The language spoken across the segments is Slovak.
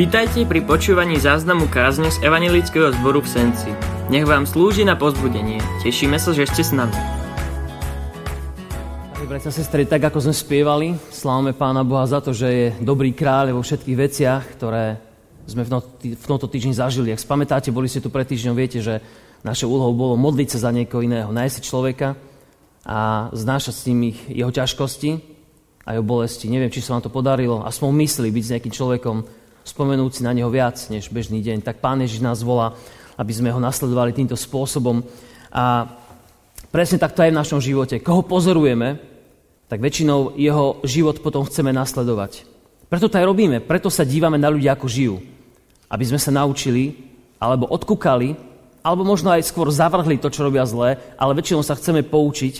Vítajte pri počúvaní záznamu kázne z Evangelického zboru v Senci. Nech vám slúži na pozbudenie. Tešíme sa, že ste s nami. Bratia sestry, tak ako sme spievali, slávame Pána Boha za to, že je dobrý kráľ vo všetkých veciach, ktoré sme v, v tomto týždni zažili. Ak spamätáte, boli ste tu pred týždňom, viete, že našou úlohou bolo modliť sa za niekoho iného, nájsť si človeka a znášať s ním ich, jeho ťažkosti a jeho bolesti. Neviem, či sa vám to podarilo, aspoň mysli byť s nejakým človekom, spomenúť si na neho viac než bežný deň. Tak Pán Ježiš nás volá, aby sme ho nasledovali týmto spôsobom. A presne takto aj v našom živote. Koho pozorujeme, tak väčšinou jeho život potom chceme nasledovať. Preto to aj robíme, preto sa dívame na ľudia, ako žijú. Aby sme sa naučili, alebo odkúkali, alebo možno aj skôr zavrhli to, čo robia zlé, ale väčšinou sa chceme poučiť,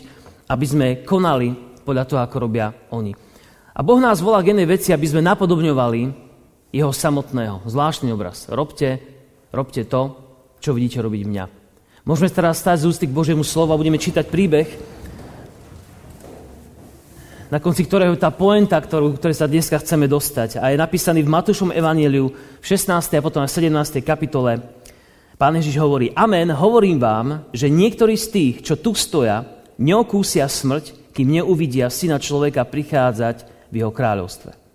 aby sme konali podľa toho, ako robia oni. A Boh nás volá k jednej veci, aby sme napodobňovali jeho samotného. Zvláštny obraz. Robte, robte to, čo vidíte robiť mňa. Môžeme teraz stať z ústy k Božiemu slovu a budeme čítať príbeh, na konci ktorého tá poenta, ktorú, ktoré sa dneska chceme dostať. A je napísaný v Matúšom evaníliu v 16. a potom v 17. kapitole. Pán Ježiš hovorí, Amen, hovorím vám, že niektorí z tých, čo tu stoja, neokúsia smrť, kým neuvidia syna človeka prichádzať v jeho kráľovstve.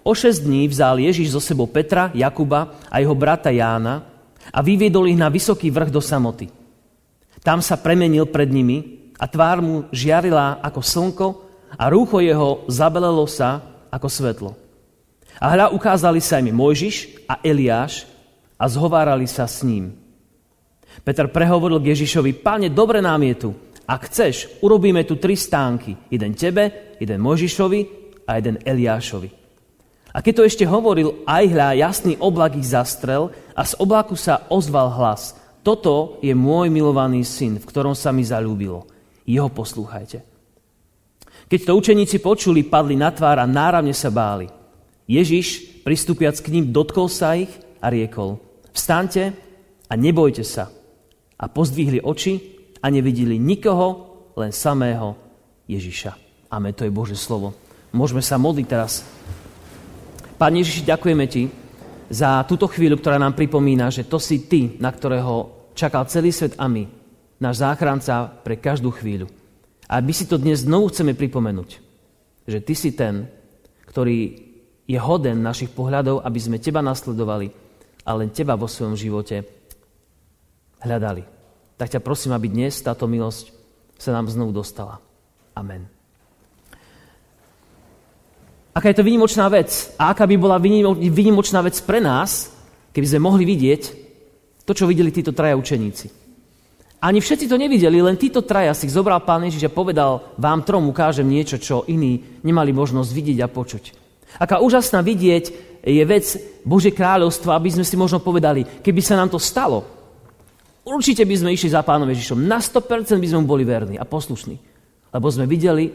O šesť dní vzal Ježiš zo sebou Petra, Jakuba a jeho brata Jána a vyviedol ich na vysoký vrch do samoty. Tam sa premenil pred nimi a tvár mu žiarila ako slnko a rúcho jeho zabelelo sa ako svetlo. A hľa ukázali sa im Mojžiš a Eliáš a zhovárali sa s ním. Peter prehovoril k Ježišovi, páne, dobre nám je tu. Ak chceš, urobíme tu tri stánky. Jeden tebe, jeden Mojžišovi a jeden Eliášovi. A keď to ešte hovoril, aj hľa, jasný oblak ich zastrel a z oblaku sa ozval hlas. Toto je môj milovaný syn, v ktorom sa mi zalúbilo. Jeho poslúchajte. Keď to učeníci počuli, padli na tvár a náravne sa báli. Ježiš, pristúpiac k ním, dotkol sa ich a riekol, vstaňte a nebojte sa. A pozdvihli oči a nevideli nikoho, len samého Ježiša. Amen, to je Bože slovo. Môžeme sa modliť teraz Pán Ježiši, ďakujeme Ti za túto chvíľu, ktorá nám pripomína, že to si Ty, na ktorého čakal celý svet a my, náš záchranca pre každú chvíľu. A my si to dnes znovu chceme pripomenúť, že Ty si ten, ktorý je hoden našich pohľadov, aby sme Teba nasledovali a len Teba vo svojom živote hľadali. Tak ťa prosím, aby dnes táto milosť sa nám znovu dostala. Amen. Aká je to výnimočná vec a aká by bola výnimočná vec pre nás, keby sme mohli vidieť to, čo videli títo traja učeníci. Ani všetci to nevideli, len títo traja si ich zobral pán Ježiš a povedal, vám trom ukážem niečo, čo iní nemali možnosť vidieť a počuť. Aká úžasná vidieť je vec Bože kráľovstva, aby sme si možno povedali, keby sa nám to stalo, určite by sme išli za pánom Ježišom. Na 100% by sme boli verní a poslušní. Lebo sme videli,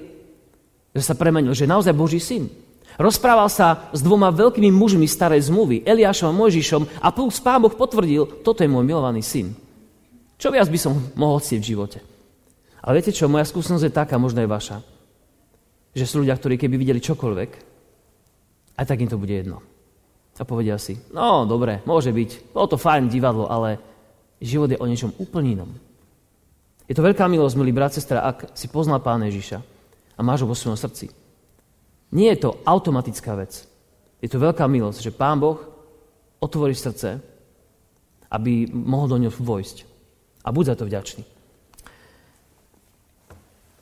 že sa premenil, že je naozaj Boží syn. Rozprával sa s dvoma veľkými mužmi starej zmluvy, Eliášom a Mojžišom a plus Pán Boh potvrdil, toto je môj milovaný syn. Čo viac by som mohol chcieť v živote? Ale viete čo, moja skúsenosť je taká, možno je vaša, že sú ľudia, ktorí keby videli čokoľvek, aj tak im to bude jedno. A povedia si, no dobre, môže byť, bolo to fajn divadlo, ale život je o niečom úplne inom. Je to veľká milosť, milý brat, sestra, ak si poznal Pána Ježiša a máš ho vo svojom srdci. Nie je to automatická vec. Je to veľká milosť, že Pán Boh otvorí srdce, aby mohol do ňo vojsť. A buď za to vďačný.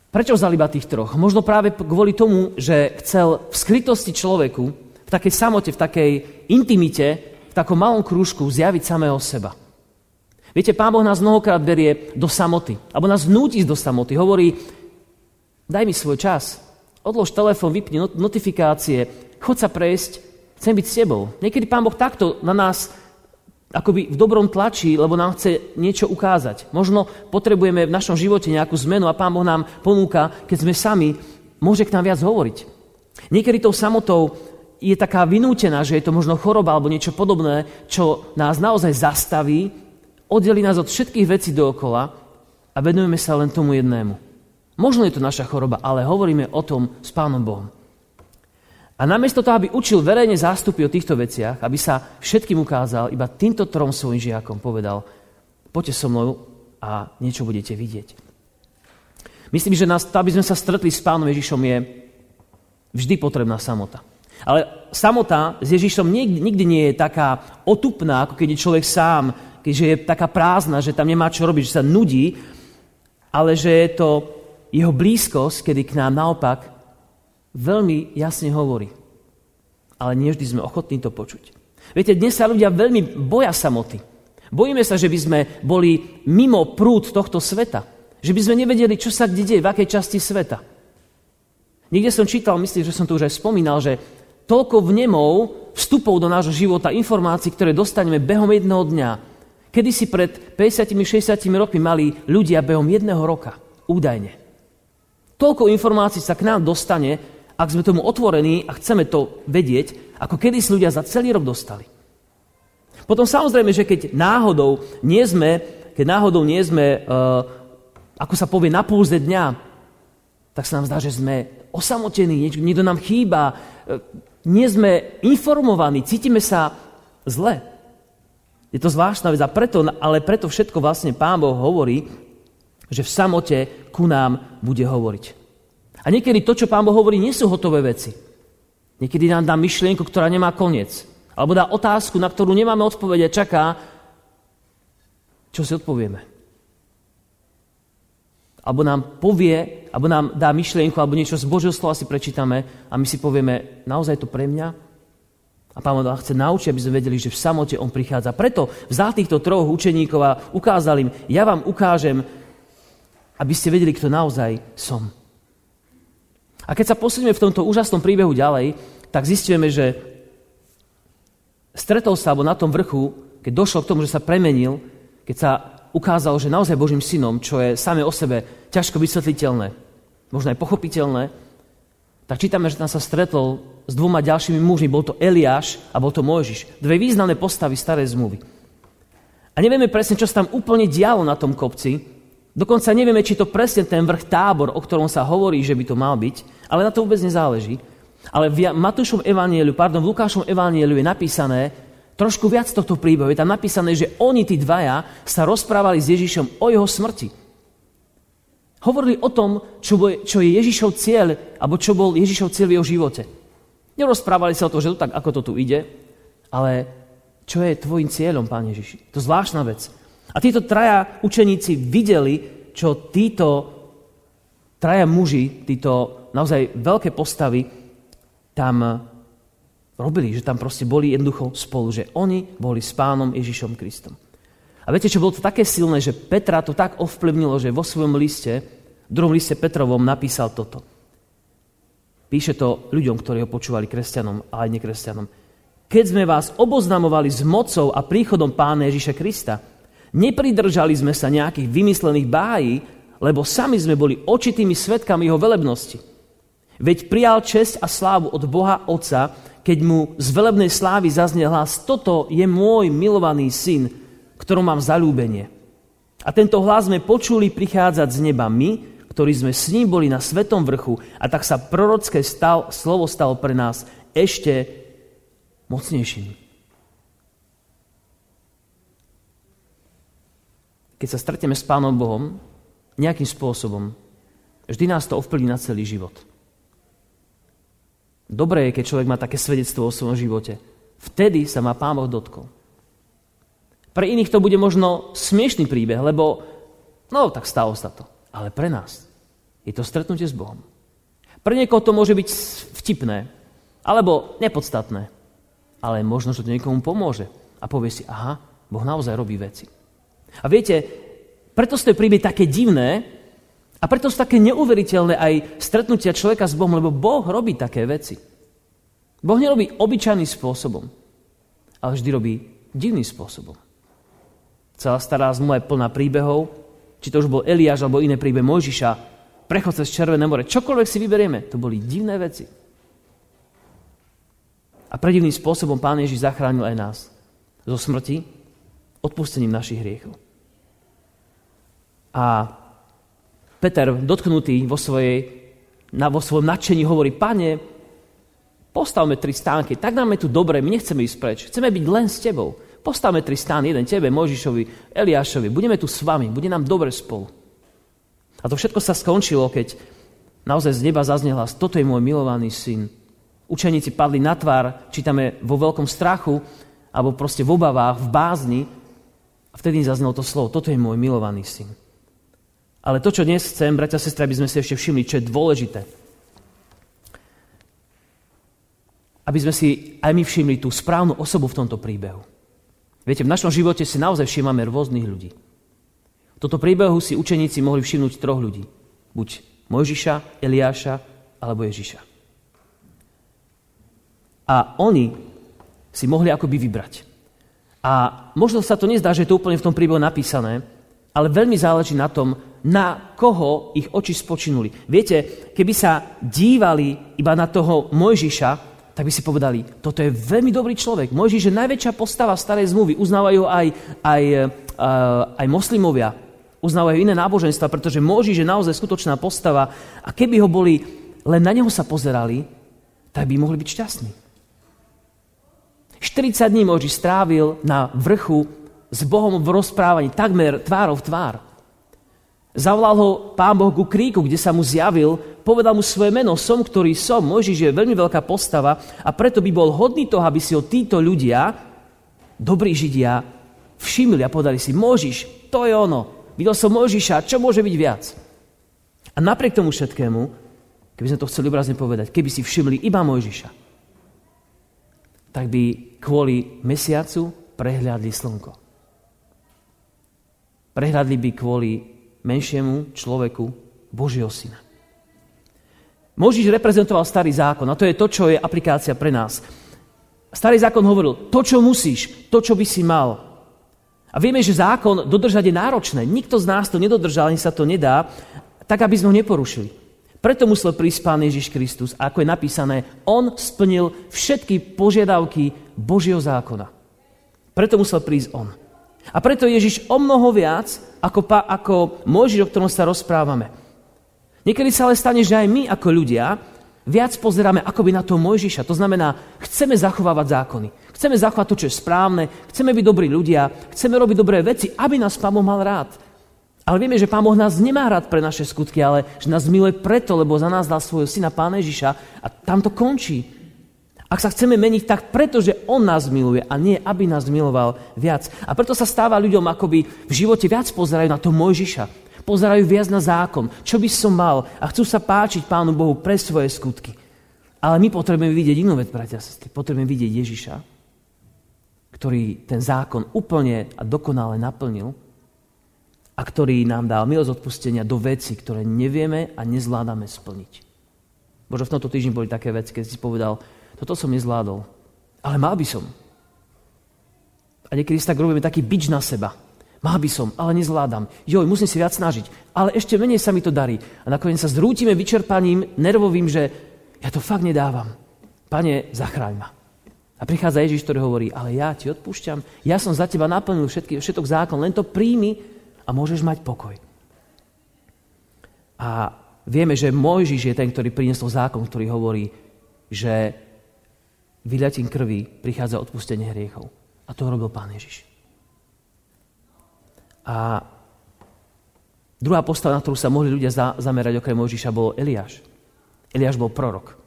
Prečo vzal iba tých troch? Možno práve kvôli tomu, že chcel v skrytosti človeku, v takej samote, v takej intimite, v takom malom krúžku zjaviť samého seba. Viete, Pán Boh nás mnohokrát berie do samoty, alebo nás vnúti do samoty. Hovorí, daj mi svoj čas, odlož telefón, vypni notifikácie, chod sa prejsť, chcem byť s tebou. Niekedy Pán Boh takto na nás akoby v dobrom tlačí, lebo nám chce niečo ukázať. Možno potrebujeme v našom živote nejakú zmenu a Pán Boh nám ponúka, keď sme sami, môže k nám viac hovoriť. Niekedy tou samotou je taká vynútená, že je to možno choroba alebo niečo podobné, čo nás naozaj zastaví, oddelí nás od všetkých vecí dookola a venujeme sa len tomu jednému. Možno je to naša choroba, ale hovoríme o tom s Pánom Bohom. A namiesto toho, aby učil verejne zástupy o týchto veciach, aby sa všetkým ukázal, iba týmto trom svojim žiakom povedal, poďte so mnou a niečo budete vidieť. Myslím, že nás, aby sme sa stretli s pánom Ježišom, je vždy potrebná samota. Ale samota s Ježišom nikdy nie je taká otupná, ako keď je človek sám, keďže je taká prázdna, že tam nemá čo robiť, že sa nudí, ale že je to jeho blízkosť, kedy k nám naopak veľmi jasne hovorí. Ale nie vždy sme ochotní to počuť. Viete, dnes sa ľudia veľmi boja samoty. Bojíme sa, že by sme boli mimo prúd tohto sveta. Že by sme nevedeli, čo sa kde deje, v akej časti sveta. Niekde som čítal, myslím, že som to už aj spomínal, že toľko vnemov, vstupov do nášho života, informácií, ktoré dostaneme behom jedného dňa. Kedy si pred 50-60 rokmi mali ľudia behom jedného roka, údajne. Toľko informácií sa k nám dostane, ak sme tomu otvorení a chceme to vedieť, ako kedy si ľudia za celý rok dostali. Potom samozrejme, že keď náhodou nie sme, keď náhodou nie sme, uh, ako sa povie, na púze dňa, tak sa nám zdá, že sme osamotení, niekto nám chýba, uh, nie sme informovaní, cítime sa zle. Je to zvláštna vec a preto, ale preto všetko vlastne Pán Boh hovorí, že v samote ku nám bude hovoriť. A niekedy to, čo Pán Boh hovorí, nie sú hotové veci. Niekedy nám dá myšlienku, ktorá nemá koniec. Alebo dá otázku, na ktorú nemáme odpovede čaká, čo si odpovieme. Alebo nám povie, alebo nám dá myšlienku, alebo niečo z Božieho slova si prečítame a my si povieme, naozaj to pre mňa? A Pán Boh chce naučiť, aby sme vedeli, že v samote On prichádza. Preto vzal týchto troch učeníkov a ukázal im, ja vám ukážem, aby ste vedeli, kto naozaj som. A keď sa posunieme v tomto úžasnom príbehu ďalej, tak zistíme, že stretol sa, alebo na tom vrchu, keď došlo k tomu, že sa premenil, keď sa ukázalo, že naozaj Božím synom, čo je samé o sebe ťažko vysvetliteľné, možno aj pochopiteľné, tak čítame, že tam sa stretol s dvoma ďalšími mužmi. Bol to Eliáš a bol to Mojžiš. Dve významné postavy starej zmluvy. A nevieme presne, čo sa tam úplne dialo na tom kopci. Dokonca nevieme, či to presne ten vrch tábor, o ktorom sa hovorí, že by to mal byť. Ale na to vôbec nezáleží. Ale v Matúšom evaníliu, pardon, v Lukášom evaníliu je napísané trošku viac tohto príbehu. Je tam napísané, že oni, tí dvaja, sa rozprávali s Ježišom o jeho smrti. Hovorili o tom, čo, bol, čo je Ježišov cieľ, alebo čo bol Ježišov cieľ v jeho živote. Nerozprávali sa o to, že to tak, ako to tu ide, ale čo je tvojim cieľom, Pán Ježiši. To zvláštna vec. A títo traja učeníci videli, čo títo traja muži, títo naozaj veľké postavy tam robili, že tam proste boli jednoducho spolu, že oni boli s pánom Ježišom Kristom. A viete, čo bolo to také silné, že Petra to tak ovplyvnilo, že vo svojom liste, v druhom liste Petrovom napísal toto. Píše to ľuďom, ktorí ho počúvali, kresťanom a aj nekresťanom. Keď sme vás oboznamovali s mocou a príchodom pána Ježiša Krista, nepridržali sme sa nejakých vymyslených bájí, lebo sami sme boli očitými svetkami jeho velebnosti. Veď prijal česť a slávu od Boha Otca, keď mu z velebnej slávy zaznel hlas, toto je môj milovaný syn, ktorom mám zalúbenie. A tento hlas sme počuli prichádzať z neba my, ktorí sme s ním boli na svetom vrchu a tak sa prorocké stal, slovo stalo pre nás ešte mocnejším. Keď sa stretneme s Pánom Bohom, nejakým spôsobom, vždy nás to ovplyvní na celý život. Dobré je, keď človek má také svedectvo o svojom živote. Vtedy sa má Pán Boh dotkol. Pre iných to bude možno smiešný príbeh, lebo no tak stalo sa to. Ale pre nás je to stretnutie s Bohom. Pre niekoho to môže byť vtipné, alebo nepodstatné. Ale možno, že to niekomu pomôže. A povie si, aha, Boh naozaj robí veci. A viete, preto sú tie príbehy také divné, a preto sú také neuveriteľné aj stretnutia človeka s Bohom, lebo Boh robí také veci. Boh nerobí obyčajným spôsobom, ale vždy robí divným spôsobom. Celá stará zmluva je plná príbehov, či to už bol Eliáš alebo iné príbeh Mojžiša, prechod cez Červené more, čokoľvek si vyberieme, to boli divné veci. A predivným spôsobom Pán Ježiš zachránil aj nás zo smrti, odpustením našich hriechov. A Peter, dotknutý vo, svojej, na, vo svojom nadšení, hovorí, pane, Postavme tri stánky, tak nám je tu dobre, my nechceme ísť preč, chceme byť len s tebou. Postavme tri stány, jeden tebe, Možišovi, Eliášovi, budeme tu s vami, bude nám dobre spolu. A to všetko sa skončilo, keď naozaj z neba zaznela, toto je môj milovaný syn. Učeníci padli na tvár, čítame vo veľkom strachu, alebo proste v obavách, v bázni. A vtedy zaznelo to slovo, toto je môj milovaný syn. Ale to, čo dnes chcem, bratia a sestry, aby sme si ešte všimli, čo je dôležité, aby sme si aj my všimli tú správnu osobu v tomto príbehu. Viete, v našom živote si naozaj všímame rôznych ľudí. V tomto príbehu si učeníci mohli všimnúť troch ľudí. Buď Mojžiša, Eliáša alebo Ježiša. A oni si mohli akoby vybrať. A možno sa to nezdá, že je to úplne v tom príbehu napísané, ale veľmi záleží na tom, na koho ich oči spočinuli. Viete, keby sa dívali iba na toho Mojžiša, tak by si povedali, toto je veľmi dobrý človek. Mojžiš je najväčšia postava starej zmluvy. Uznávajú aj, aj, uh, aj moslimovia. Uznávajú iné náboženstva, pretože Mojžiš je naozaj skutočná postava. A keby ho boli, len na neho sa pozerali, tak by mohli byť šťastní. 40 dní Mojžiš strávil na vrchu s Bohom v rozprávaní, takmer tvárov tvár. Zavolal ho pán Boh ku kríku, kde sa mu zjavil, povedal mu svoje meno, som, ktorý som. Mojžiš je veľmi veľká postava a preto by bol hodný toho, aby si ho títo ľudia, dobrí Židia, všimli a povedali si, Mojžiš, to je ono. Videl som Mojžiša, čo môže byť viac? A napriek tomu všetkému, keby sme to chceli obrazne povedať, keby si všimli iba Mojžiša, tak by kvôli mesiacu prehľadli slnko. Prehľadli by kvôli menšiemu človeku Božieho syna. Možiš reprezentoval starý zákon a to je to, čo je aplikácia pre nás. Starý zákon hovoril, to, čo musíš, to, čo by si mal. A vieme, že zákon dodržať je náročné. Nikto z nás to nedodržal, ani sa to nedá, tak, aby sme ho neporušili. Preto musel prísť Pán Ježiš Kristus. A ako je napísané, On splnil všetky požiadavky Božieho zákona. Preto musel prísť On. A preto Ježiš o mnoho viac ako, pa, ako Mojžiš, o ktorom sa rozprávame. Niekedy sa ale stane, že aj my ako ľudia viac pozeráme akoby na toho Mojžiša. To znamená, chceme zachovávať zákony. Chceme zachovať to, čo je správne, chceme byť dobrí ľudia, chceme robiť dobré veci, aby nás Pán Boh mal rád. Ale vieme, že Pán Boh nás nemá rád pre naše skutky, ale že nás miluje preto, lebo za nás dal svojho syna Pána Ježiša a tam to končí. Ak sa chceme meniť, tak pretože On nás miluje a nie, aby nás miloval viac. A preto sa stáva ľuďom akoby v živote viac pozerajú na to Mojžiša. Pozerajú viac na zákon, čo by som mal a chcú sa páčiť Pánu Bohu pre svoje skutky. Ale my potrebujeme vidieť inú vec, bratia a sestry. Potrebujeme vidieť Ježiša, ktorý ten zákon úplne a dokonale naplnil a ktorý nám dal milosť odpustenia do veci, ktoré nevieme a nezvládame splniť. Bože, v tomto týždni boli také veci, keď si povedal, toto som nezvládol. Ale mal by som. A niekedy si tak robíme taký bič na seba. Mal by som, ale nezvládam. Joj, musím si viac snažiť. Ale ešte menej sa mi to darí. A nakoniec sa zrútime vyčerpaním nervovým, že ja to fakt nedávam. Pane, zachráň ma. A prichádza Ježiš, ktorý hovorí, ale ja ti odpúšťam, ja som za teba naplnil všetky, všetok zákon, len to príjmi a môžeš mať pokoj. A vieme, že Mojžiš je ten, ktorý priniesol zákon, ktorý hovorí, že vyľatím krvi prichádza odpustenie hriechov. A to robil Pán Ježiš. A druhá postava, na ktorú sa mohli ľudia zamerať okrem Mojžiša, bol Eliáš. Eliáš bol prorok.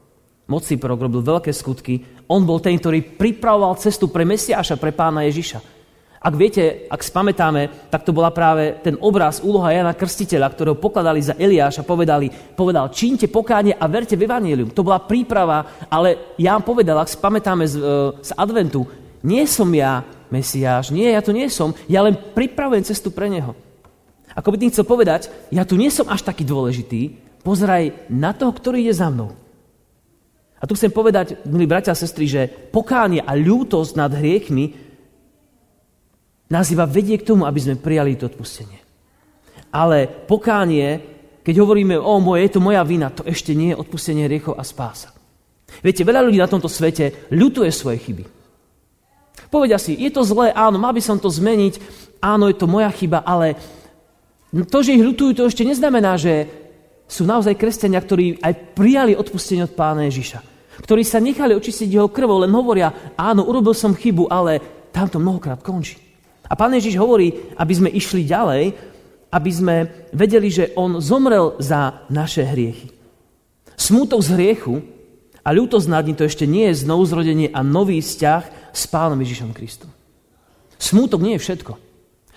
Mocný prorok, robil veľké skutky. On bol ten, ktorý pripravoval cestu pre Mesiáša, pre pána Ježiša. Ak viete, ak spamätáme, tak to bola práve ten obraz, úloha Jana Krstiteľa, ktorého pokladali za Eliáša, povedali, povedal, čínte pokánie a verte v Evangelium. To bola príprava, ale Ján povedal, ak spamätáme z, e, z adventu, nie som ja Mesiáš, nie, ja to nie som, ja len pripravujem cestu pre neho. Ako by tým chcel povedať, ja tu nie som až taký dôležitý, pozeraj na toho, ktorý ide za mnou. A tu chcem povedať, milí bratia a sestry, že pokánie a ľútosť nad hriechmi nás iba vedie k tomu, aby sme prijali to odpustenie. Ale pokánie, keď hovoríme, o moje, je to moja vina, to ešte nie je odpustenie hriechov a spása. Viete, veľa ľudí na tomto svete ľutuje svoje chyby. Povedia si, je to zlé, áno, mal by som to zmeniť, áno, je to moja chyba, ale to, že ich ľutujú, to ešte neznamená, že sú naozaj kresťania, ktorí aj prijali odpustenie od pána Ježiša. ktorí sa nechali očistiť jeho krvou, len hovoria, áno, urobil som chybu, ale tam to mnohokrát končí. A pán Ježiš hovorí, aby sme išli ďalej, aby sme vedeli, že on zomrel za naše hriechy. Smútok z hriechu a ľútosť nad ním to ešte nie je znovuzrodenie a nový vzťah s pánom Ježišom Kristom. Smútok nie je všetko.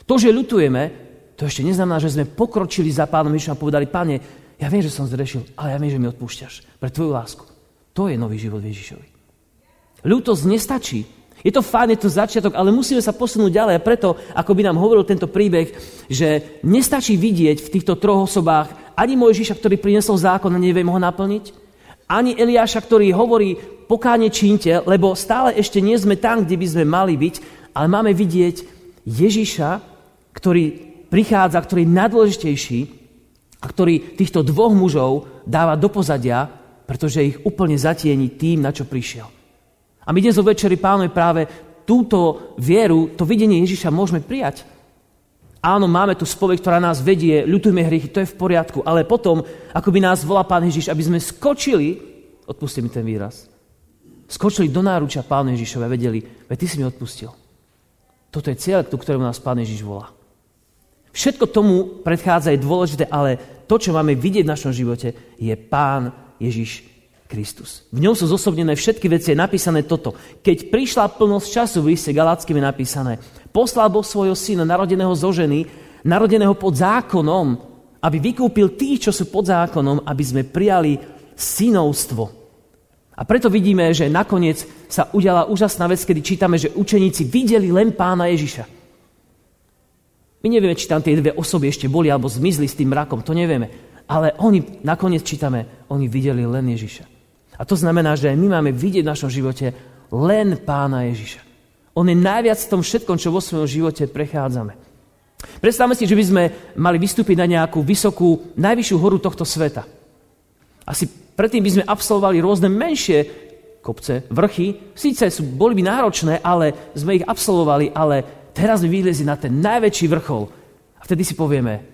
To, že ľutujeme, to ešte neznamená, že sme pokročili za pánom Ježišom a povedali, pane, ja viem, že som zrešil, ale ja viem, že mi odpúšťaš pre tvoju lásku. To je nový život Ježišovi. Ľútosť nestačí. Je to fajn, je to začiatok, ale musíme sa posunúť ďalej. A preto, ako by nám hovoril tento príbeh, že nestačí vidieť v týchto troch osobách ani Mojžiša, ktorý priniesol zákon a neviem ho naplniť, ani Eliáša, ktorý hovorí pokáne čínte, lebo stále ešte nie sme tam, kde by sme mali byť, ale máme vidieť Ježiša, ktorý prichádza, ktorý je najdôležitejší a ktorý týchto dvoch mužov dáva do pozadia, pretože ich úplne zatieni tým, na čo prišiel. A my dnes o večeri pánové práve túto vieru, to videnie Ježiša môžeme prijať. Áno, máme tu spoveď, ktorá nás vedie, ľutujme hriechy, to je v poriadku, ale potom, ako by nás volá Pán Ježiš, aby sme skočili, odpustite mi ten výraz, skočili do náručia Pánu Ježišova a vedeli, veď Ty si mi odpustil. Toto je cieľ, ku ktorému nás Pán Ježiš volá. Všetko tomu predchádza je dôležité, ale to, čo máme vidieť v našom živote, je Pán Ježiš Kristus. V ňom sú zosobnené všetky veci, je napísané toto. Keď prišla plnosť času, v liste Galackým je napísané, poslal Boh svojho syna, narodeného zo ženy, narodeného pod zákonom, aby vykúpil tých, čo sú pod zákonom, aby sme prijali synovstvo. A preto vidíme, že nakoniec sa udiala úžasná vec, kedy čítame, že učeníci videli len pána Ježiša. My nevieme, či tam tie dve osoby ešte boli alebo zmizli s tým mrakom, to nevieme. Ale oni, nakoniec čítame, oni videli len Ježiša. A to znamená, že my máme vidieť v našom živote len pána Ježiša. On je najviac v tom všetkom, čo vo svojom živote prechádzame. Predstavme si, že by sme mali vystúpiť na nejakú vysokú, najvyššiu horu tohto sveta. Asi predtým by sme absolvovali rôzne menšie kopce, vrchy. Síce sú, boli by náročné, ale sme ich absolvovali, ale teraz sme vylezli na ten najväčší vrchol. A vtedy si povieme,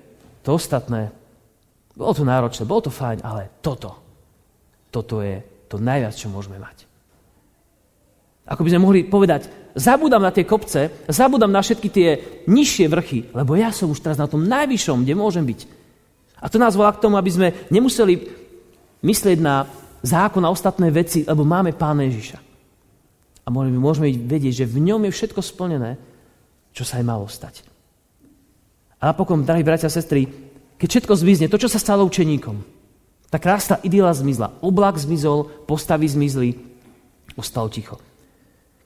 to ostatné, bolo to náročné, bolo to fajn, ale toto, toto je to najviac, čo môžeme mať. Ako by sme mohli povedať, zabudám na tie kopce, zabudám na všetky tie nižšie vrchy, lebo ja som už teraz na tom najvyššom, kde môžem byť. A to nás volá k tomu, aby sme nemuseli myslieť na zákon a ostatné veci, lebo máme Pána Ježiša. A môžeme, môžeme vedieť, že v ňom je všetko splnené, čo sa aj malo stať. A napokon, drahí bratia a sestry, keď všetko zmizne, to, čo sa stalo učeníkom, tá krásna idyla zmizla. Oblak zmizol, postavy zmizli, ostalo ticho.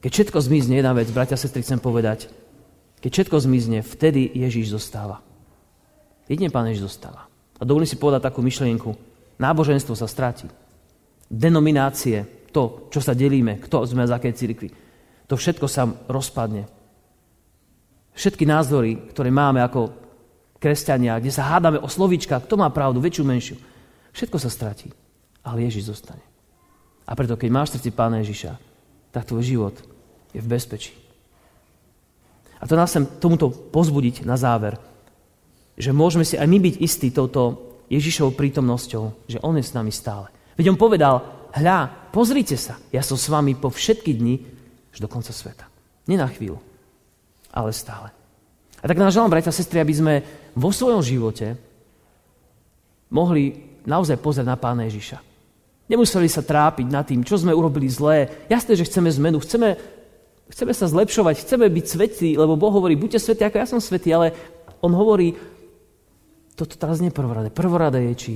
Keď všetko zmizne, jedna vec, bratia a sestry, chcem povedať, keď všetko zmizne, vtedy Ježíš zostáva. Jedine Pán Ježíš zostáva. A dovolím si povedať takú myšlienku. Náboženstvo sa stráti. Denominácie, to, čo sa delíme, kto sme z akej cirkvi, to všetko sa rozpadne. Všetky názory, ktoré máme ako kresťania, kde sa hádame o slovíčka, kto má pravdu, väčšiu, menšiu, Všetko sa stratí, ale Ježiš zostane. A preto, keď máš srdci Pána Ježiša, tak tvoj život je v bezpečí. A to nás chcem tomuto pozbudiť na záver, že môžeme si aj my byť istí touto Ježišovou prítomnosťou, že On je s nami stále. Veď On povedal, hľa, pozrite sa, ja som s vami po všetky dni až do konca sveta. Nie na chvíľu, ale stále. A tak nás želám, bratia a sestry, aby sme vo svojom živote mohli naozaj pozrieť na Pána Ježiša. Nemuseli sa trápiť nad tým, čo sme urobili zlé. Jasné, že chceme zmenu, chceme, chceme sa zlepšovať, chceme byť svetí, lebo Boh hovorí, buďte svetí, ako ja som svetý, ale On hovorí, toto teraz nie je prvoradé. Prvoradé je, či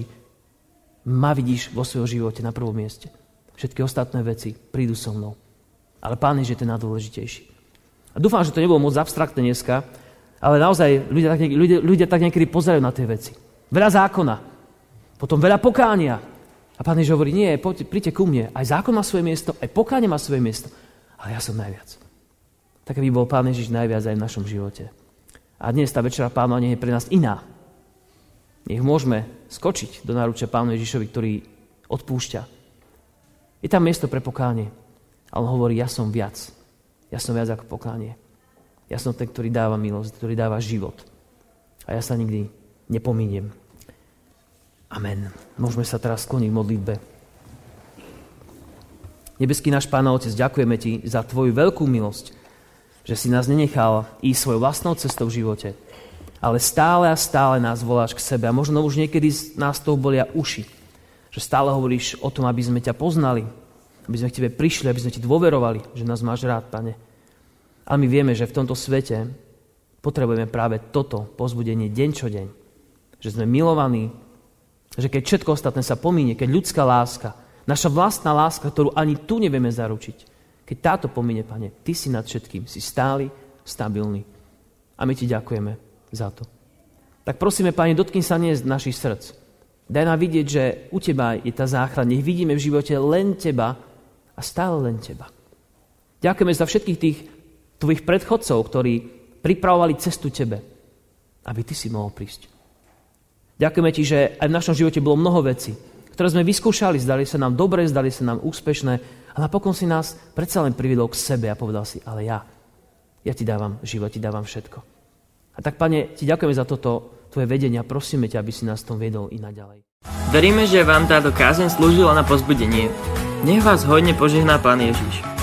ma vidíš vo svojom živote na prvom mieste. Všetky ostatné veci prídu so mnou. Ale Pán Ježiš je ten najdôležitejší. A dúfam, že to nebolo moc abstraktné dneska, ale naozaj ľudia tak, ľudia, ľudia tak niekedy pozerajú na tie veci. Veľa zákona, potom veľa pokánia. A pán Ježiš hovorí, nie, poďte, príďte ku mne. Aj zákon má svoje miesto, aj pokánie má svoje miesto. Ale ja som najviac. Tak by bol pán Ježiš najviac aj v našom živote. A dnes tá večera pánu nie je pre nás iná. Nech môžeme skočiť do náručia pánu Ježišovi, ktorý odpúšťa. Je tam miesto pre pokánie. Ale on hovorí, ja som viac. Ja som viac ako pokánie. Ja som ten, ktorý dáva milosť, ktorý dáva život. A ja sa nikdy nepominiem. Amen. Môžeme sa teraz skloniť v modlitbe. Nebeský náš Pán Otec, ďakujeme Ti za Tvoju veľkú milosť, že si nás nenechal ísť svojou vlastnou cestou v živote, ale stále a stále nás voláš k sebe. A možno už niekedy nás toho bolia uši, že stále hovoríš o tom, aby sme ťa poznali, aby sme k Tebe prišli, aby sme Ti dôverovali, že nás máš rád, Pane. A my vieme, že v tomto svete potrebujeme práve toto pozbudenie deň čo deň. Že sme milovaní, že keď všetko ostatné sa pomíne, keď ľudská láska, Naša vlastná láska, ktorú ani tu nevieme zaručiť. Keď táto pomine, Pane, Ty si nad všetkým, si stály, stabilný. A my Ti ďakujeme za to. Tak prosíme, Pane, dotkni sa nie z našich srdc. Daj nám vidieť, že u Teba je tá záchrana. Nech vidíme v živote len Teba a stále len Teba. Ďakujeme za všetkých tých Tvojich predchodcov, ktorí pripravovali cestu Tebe, aby Ty si mohol prísť. Ďakujeme Ti, že aj v našom živote bolo mnoho vecí, ktoré sme vyskúšali, zdali sa nám dobre, zdali sa nám úspešné a napokon si nás predsa len priviedol k sebe a povedal si, ale ja, ja ti dávam život, ti dávam všetko. A tak, Pane, ti ďakujeme za toto tvoje vedenie a prosíme ťa, aby si nás tom viedol i naďalej. Veríme, že vám táto kázeň slúžila na pozbudenie. Nech vás hodne požehná Pán Ježiš.